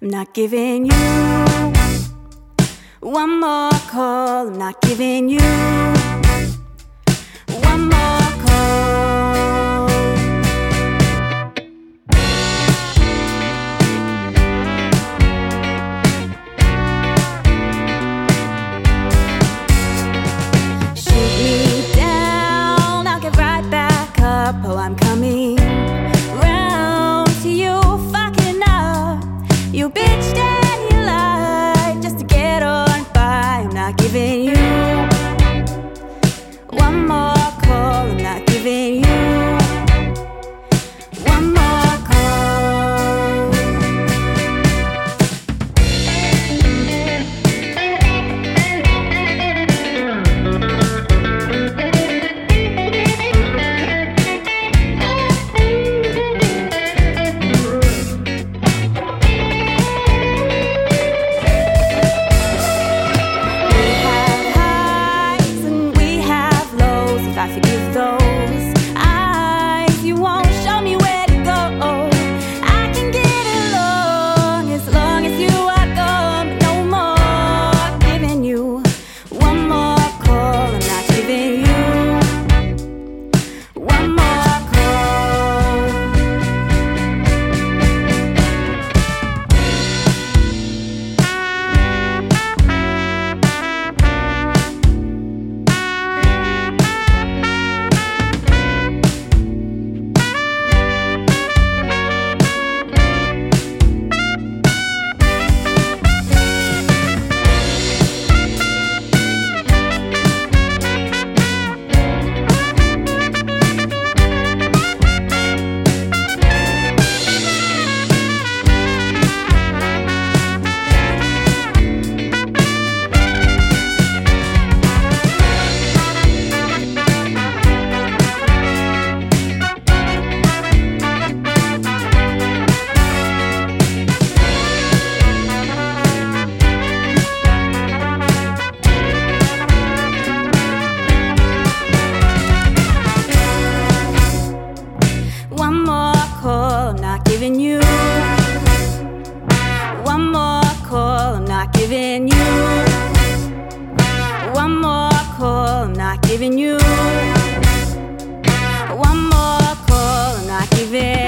I'm not giving you one more call. I'm not giving you one more call. Shoot me down, I'll get right back up. Oh, I'm. leaving you. One more. giving you one more call and I give it.